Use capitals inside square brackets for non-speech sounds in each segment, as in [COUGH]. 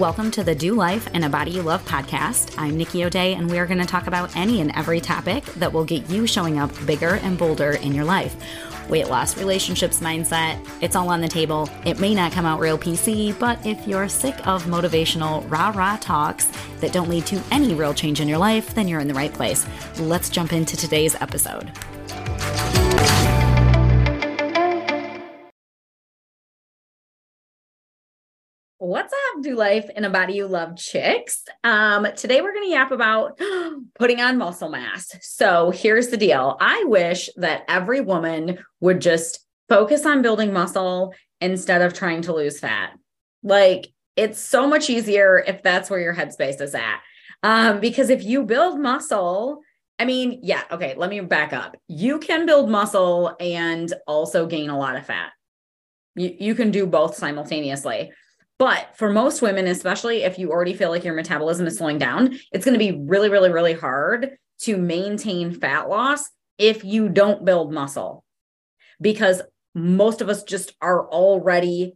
Welcome to the Do Life in a Body You Love podcast. I'm Nikki O'Dea, and we are going to talk about any and every topic that will get you showing up bigger and bolder in your life. Weight loss, relationships, mindset, it's all on the table. It may not come out real PC, but if you're sick of motivational rah rah talks that don't lead to any real change in your life, then you're in the right place. Let's jump into today's episode. What's up, do life in a body you love chicks? Um, today we're going to yap about [GASPS] putting on muscle mass. So here's the deal. I wish that every woman would just focus on building muscle instead of trying to lose fat. Like it's so much easier if that's where your headspace is at. Um, because if you build muscle, I mean, yeah, okay, let me back up. You can build muscle and also gain a lot of fat. You, you can do both simultaneously. But for most women, especially if you already feel like your metabolism is slowing down, it's going to be really, really, really hard to maintain fat loss if you don't build muscle. Because most of us just are already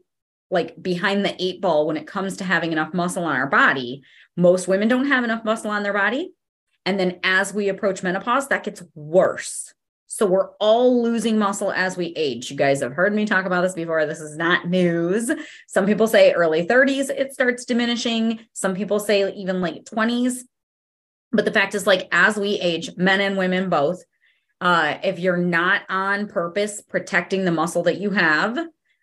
like behind the eight ball when it comes to having enough muscle on our body. Most women don't have enough muscle on their body. And then as we approach menopause, that gets worse. So we're all losing muscle as we age. You guys have heard me talk about this before. This is not news. Some people say early 30s, it starts diminishing. Some people say even late 20s. But the fact is, like, as we age, men and women both, uh, if you're not on purpose protecting the muscle that you have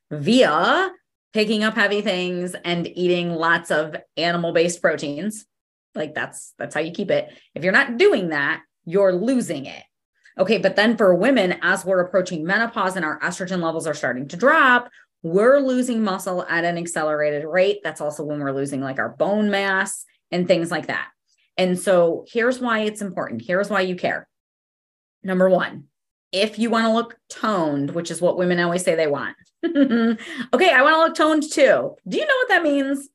via picking up heavy things and eating lots of animal based proteins, like that's that's how you keep it. If you're not doing that, you're losing it. Okay, but then for women, as we're approaching menopause and our estrogen levels are starting to drop, we're losing muscle at an accelerated rate. That's also when we're losing like our bone mass and things like that. And so here's why it's important. Here's why you care. Number one, if you want to look toned, which is what women always say they want. [LAUGHS] okay, I want to look toned too. Do you know what that means? It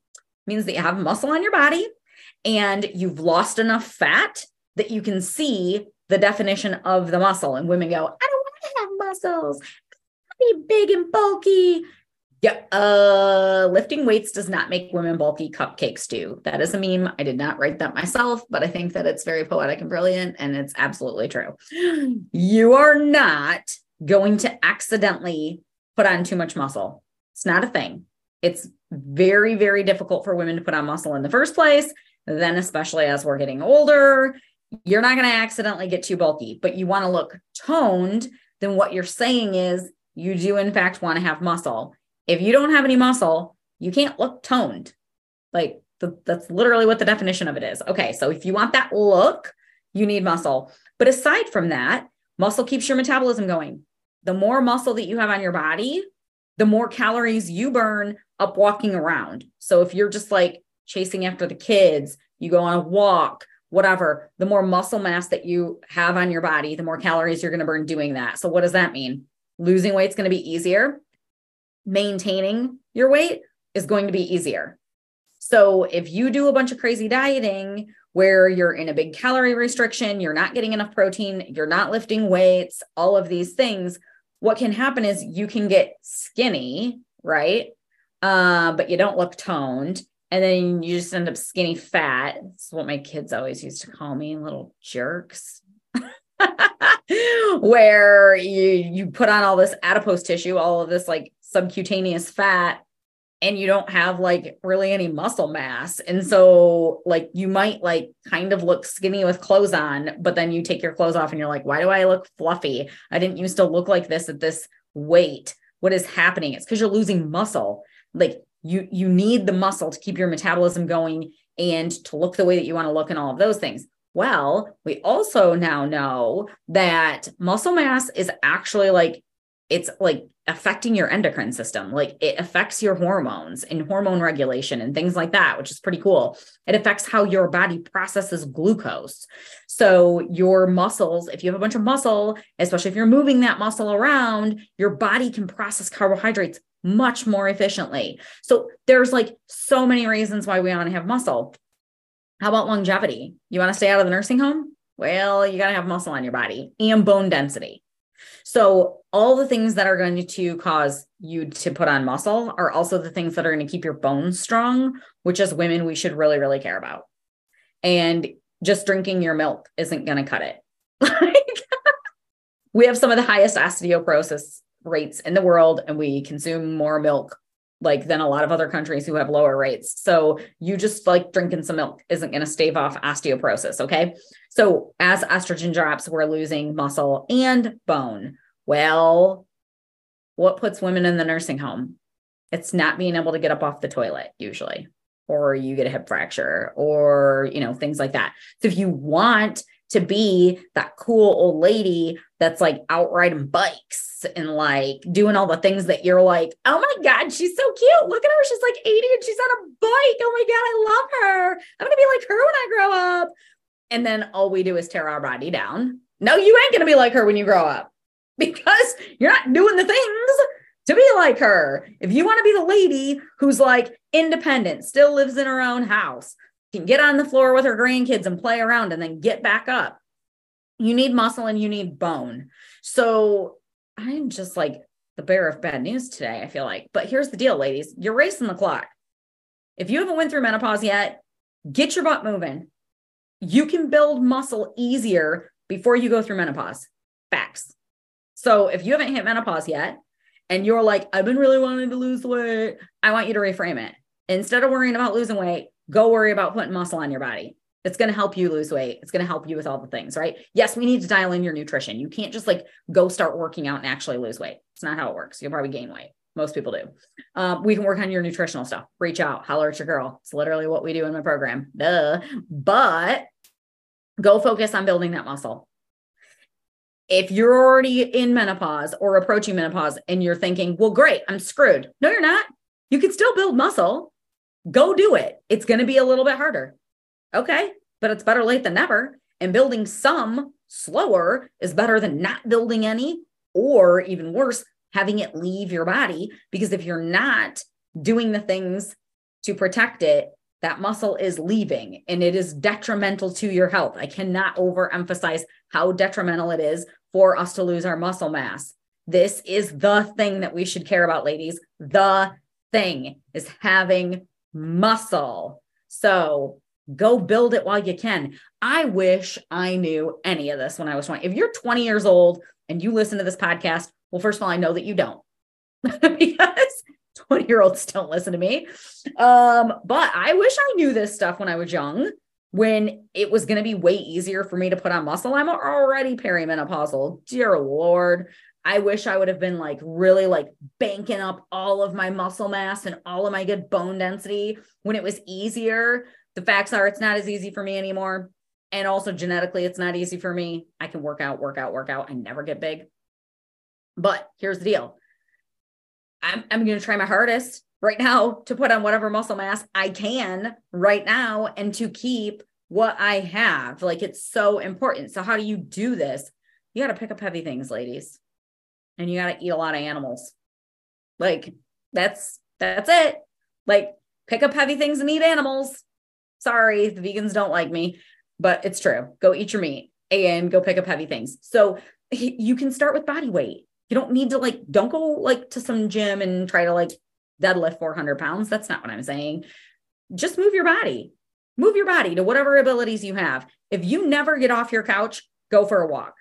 means that you have muscle on your body and you've lost enough fat that you can see the definition of the muscle. And women go, I don't want to have muscles. I be big and bulky. Yeah, uh, lifting weights does not make women bulky. Cupcakes do. That is a meme. I did not write that myself, but I think that it's very poetic and brilliant, and it's absolutely true. [GASPS] You are not going to accidentally put on too much muscle. It's not a thing. It's very, very difficult for women to put on muscle in the first place. Then, especially as we're getting older you're not going to accidentally get too bulky, but you want to look toned, then what you're saying is you do, in fact, want to have muscle. If you don't have any muscle, you can't look toned. Like the, that's literally what the definition of it is. Okay. So if you want that look, you need muscle. But aside from that, muscle keeps your metabolism going. The more muscle that you have on your body, the more calories you burn up walking around. So if you're just like chasing after the kids, you go on a walk, whatever, the more muscle mass that you have on your body, the more calories you're going to burn doing that. So, what does that mean? Losing weight is going to be easier. Maintaining your weight is going to be easier. So, if you do a bunch of crazy dieting where you're in a big calorie restriction, you're not getting enough protein, you're not lifting weights, all of these things, what can happen is you can get skinny, right? Uh, but you don't look toned and then you just end up skinny fat. It's what my kids always used to call me, little jerks. [LAUGHS] Where you you put on all this adipose tissue, all of this like subcutaneous fat, and you don't have like really any muscle mass. And so like you might like kind of look skinny with clothes on, but then you take your clothes off and you're like, why do I look fluffy? I didn't used to look like this at this weight. What is happening? It's because you're losing muscle. Like you you need the muscle to keep your metabolism going and to look the way that you want to look and all of those things well we also now know that muscle mass is actually like it's like affecting your endocrine system. Like it affects your hormones and hormone regulation and things like that, which is pretty cool. It affects how your body processes glucose. So, your muscles, if you have a bunch of muscle, especially if you're moving that muscle around, your body can process carbohydrates much more efficiently. So there's like so many reasons why we want to have muscle. How about longevity? You want to stay out of the nursing home? Well, you got to have muscle on your body and bone density. So, all the things that are going to cause you to put on muscle are also the things that are going to keep your bones strong, which as women, we should really, really care about. And just drinking your milk isn't going to cut it. [LAUGHS] [LAUGHS] we have some of the highest osteoporosis rates in the world, and we consume more milk like than a lot of other countries who have lower rates. So you just like drinking some milk isn't going to stave off osteoporosis. Okay. So as estrogen drops, we're losing muscle and bone. Well, what puts women in the nursing home? It's not being able to get up off the toilet usually, or you get a hip fracture or, you know, things like that. So if you want to be that cool old lady that's like out riding bikes and like doing all the things that you're like, oh my God, she's so cute. Look at her. She's like 80 and she's on a bike. Oh my God, I love her. I'm going to be like her when I grow up. And then all we do is tear our body down. No, you ain't going to be like her when you grow up [LAUGHS] because you're not doing the things to be like her. If you want to be the lady who's like independent, still lives in her own house, can get on the floor with her grandkids and play around and then get back up. You need muscle and you need bone. So I'm just like the bearer of bad news today, I feel like. But here's the deal, ladies. You're racing the clock. If you haven't went through menopause yet, get your butt moving. You can build muscle easier before you go through menopause. Facts. So if you haven't hit menopause yet and you're like, I've been really wanting to lose weight, I want you to reframe it. Instead of worrying about losing weight, go worry about putting muscle on your body. It's going to help you lose weight. It's going to help you with all the things, right? Yes, we need to dial in your nutrition. You can't just like go start working out and actually lose weight. It's not how it works. You'll probably gain weight. Most people do. Um, we can work on your nutritional stuff. Reach out, holler at your girl. It's literally what we do in my program. Duh. But go focus on building that muscle. If you're already in menopause or approaching menopause and you're thinking, well, great, I'm screwed. No, you're not. You can still build muscle go do it. It's going to be a little bit harder. Okay. But it's better late than never. And building some slower is better than not building any, or even worse, having it leave your body. Because if you're not doing the things to protect it, that muscle is leaving and it is detrimental to your health. I cannot overemphasize how detrimental it is for us to lose our muscle mass. This is the thing that we should care about, ladies. The thing is having muscle. So go build it while you can. I wish I knew any of this when I was 20. If you're 20 years old and you listen to this podcast, well, first of all, I know that you don't [LAUGHS] because 20 year olds don't listen to me. Um, but I wish I knew this stuff when I was young, when it was going to be way easier for me to put on muscle. I'm already perimenopausal. Dear Lord. I wish I would have been like really like banking up all of my muscle mass and all of my good bone density when it was easier. The facts are it's not as easy for me anymore. And also genetically, it's not easy for me. I can work out, work out, work out, I never get big. But here's the deal I'm, I'm going to try my hardest right now to put on whatever muscle mass I can right now and to keep what I have. Like it's so important. So, how do you do this? You got to pick up heavy things, ladies and you got to eat a lot of animals. Like that's that's it. Like pick up heavy things and eat animals. Sorry, the vegans don't like me, but it's true. Go eat your meat and go pick up heavy things. So you can start with body weight. You don't need to like, don't go like to some gym and try to like deadlift 400 pounds. That's not what I'm saying. Just move your body, move your body to whatever abilities you have. If you never get off your couch, go for a walk.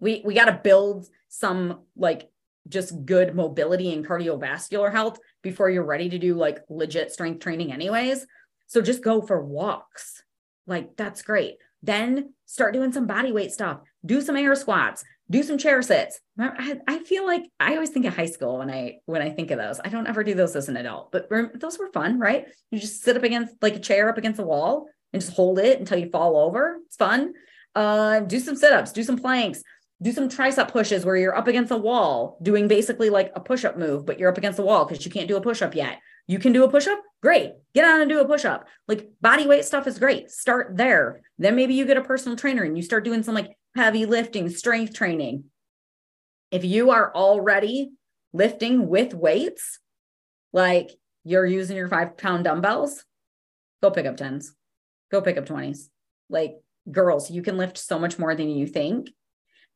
We, we got to build some like just good mobility and cardiovascular health before you're ready to do like legit strength training anyways. So just go for walks. Like that's great. Then start doing some body weight stuff. Do some air squats. Do some chair sits. I, I feel like i always think of high school when i when i think of those. I don't ever do those as an adult but those were fun right? You just sit up against like a chair up against the wall and just hold it until you fall over. It's fun. Uh, do some sit-ups do some planks do some tricep pushes where you're up against a wall doing basically like a push-up move but you're up against the wall because you can't do a push-up yet. You can do a push-up? Great. Get on and do a push-up. Like body weight stuff is great. Start there. Then maybe you get a personal trainer and you start doing some like heavy lifting strength training. If you are already lifting with weights like you're using your five pound dumbbells go pick up 10s go pick up 20s like girls you can lift so much more than you think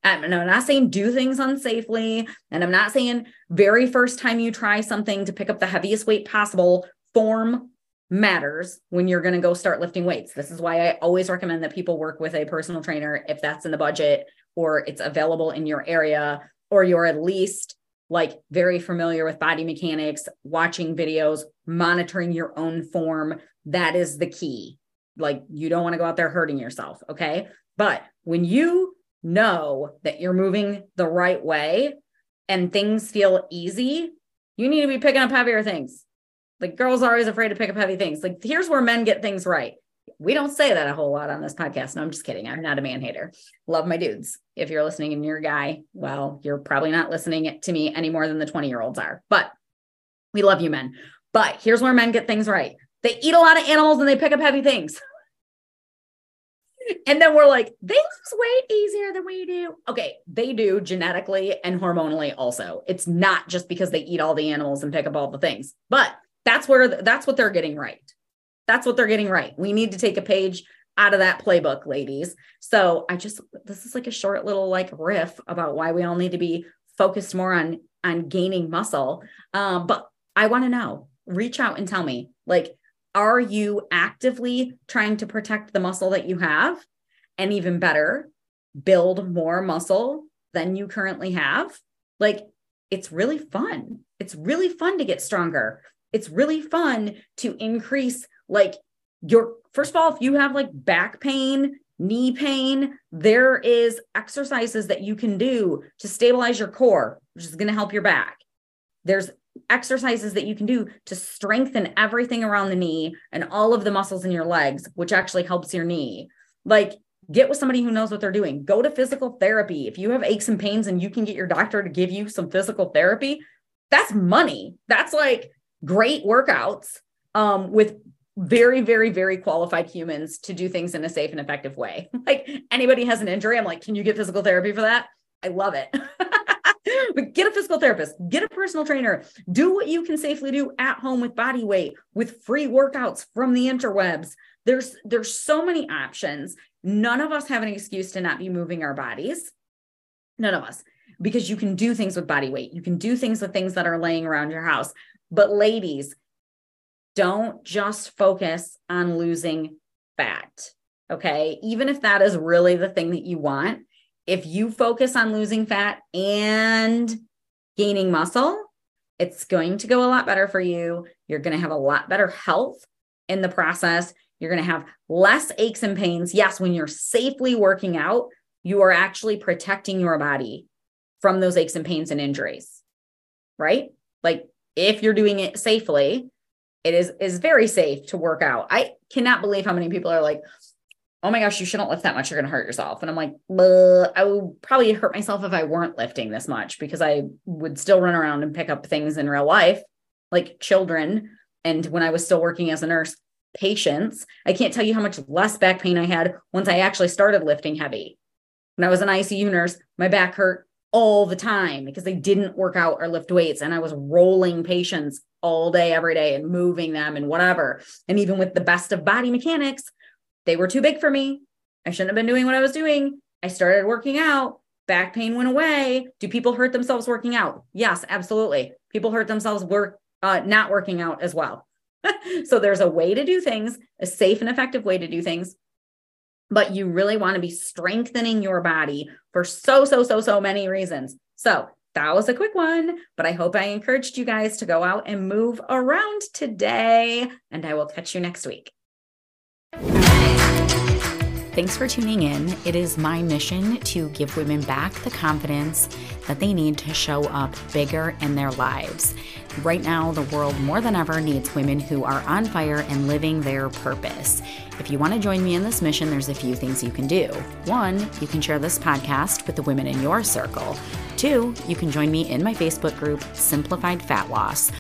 I'm not saying do things unsafely. And I'm not saying very first time you try something to pick up the heaviest weight possible, form matters when you're going to go start lifting weights. This is why I always recommend that people work with a personal trainer if that's in the budget or it's available in your area or you're at least like very familiar with body mechanics, watching videos, monitoring your own form. That is the key. Like you don't want to go out there hurting yourself. Okay. But when you know that you're moving the right way and things feel easy, you need to be picking up heavier things. Like girls are always afraid to pick up heavy things. Like here's where men get things right. We don't say that a whole lot on this podcast. No, I'm just kidding. I'm not a man hater. Love my dudes. If you're listening and you're a guy, well, you're probably not listening to me any more than the 20 year olds are. But we love you, men. But here's where men get things right. They eat a lot of animals and they pick up heavy things. [LAUGHS] and then we're like, they lose weight easier than we do. Okay, they do genetically and hormonally also. It's not just because they eat all the animals and pick up all the things, but that's where that's what they're getting right. That's what they're getting right. We need to take a page out of that playbook, ladies. So I just this is like a short little like riff about why we all need to be focused more on on gaining muscle. Um, but I want to know. Reach out and tell me, like, are you actively trying to protect the muscle that you have? And even better, build more muscle than you currently have? Like, it's really fun. It's really fun to get stronger. It's really fun to increase, like, your first of all, if you have like back pain, knee pain, there is exercises that you can do to stabilize your core, which is going to help your back. There's exercises that you can do to strengthen everything around the knee and all of the muscles in your legs, which actually helps your knee. Like, get with somebody who knows what they're doing. Go to physical therapy. If you have aches and pains and you can get your doctor to give you some physical therapy, that's money. That's like great workouts um, with very, very, very qualified humans to do things in a safe and effective way. [LAUGHS] Like anybody has an injury, I'm like, can you get physical therapy for that? I love it. [LAUGHS] [LAUGHS] but get a physical therapist, get a personal trainer, do what you can safely do at home with body weight, with free workouts from the interwebs. There's there's so many options. None of us have an excuse to not be moving our bodies. None of us. Because you can do things with body weight. You can do things with things that are laying around your house. But ladies, don't just focus on losing fat. Okay. Even if that is really the thing that you want, if you focus on losing fat and gaining muscle, it's going to go a lot better for you. You're going to have a lot better health in the process. You're going to have less aches and pains. Yes, when you're safely working out, you are actually protecting your body from those aches and pains and injuries, right? Like if you're doing it safely, it is is very safe to work out. I cannot believe how many people are like, oh my gosh, you shouldn't lift that much. You're going to hurt yourself. And I'm like, I would probably hurt myself if I weren't lifting this much because I would still run around and pick up things in real life, like children. And when I was still working as a nurse, patients, I can't tell you how much less back pain I had once I actually started lifting heavy. When I was an ICU nurse, my back hurt all the time because they didn't work out or lift weights. And I was rolling patients all day, every day, and moving them and whatever. And even with the best of body mechanics, they were too big for me. I shouldn't have been doing what I was doing. I started working out. Back pain went away. Do people hurt themselves working out? Yes, absolutely. People hurt themselves work uh, not working out as well. [LAUGHS] so there's a way to do things, a safe and effective way to do things. But you really want to be strengthening your body for so, so, so, so many reasons. So that was a quick one, but I hope I encouraged you guys to go out and move around today. And I will catch you next week. Thanks for tuning in. It is my mission to give women back the confidence that they need to show up bigger in their lives. Right now, the world more than ever needs women who are on fire and living their purpose. If you want to join me in this mission, there's a few things you can do. One, you can share this podcast with the women in your circle. Two, you can join me in my Facebook group, Simplified Fat Loss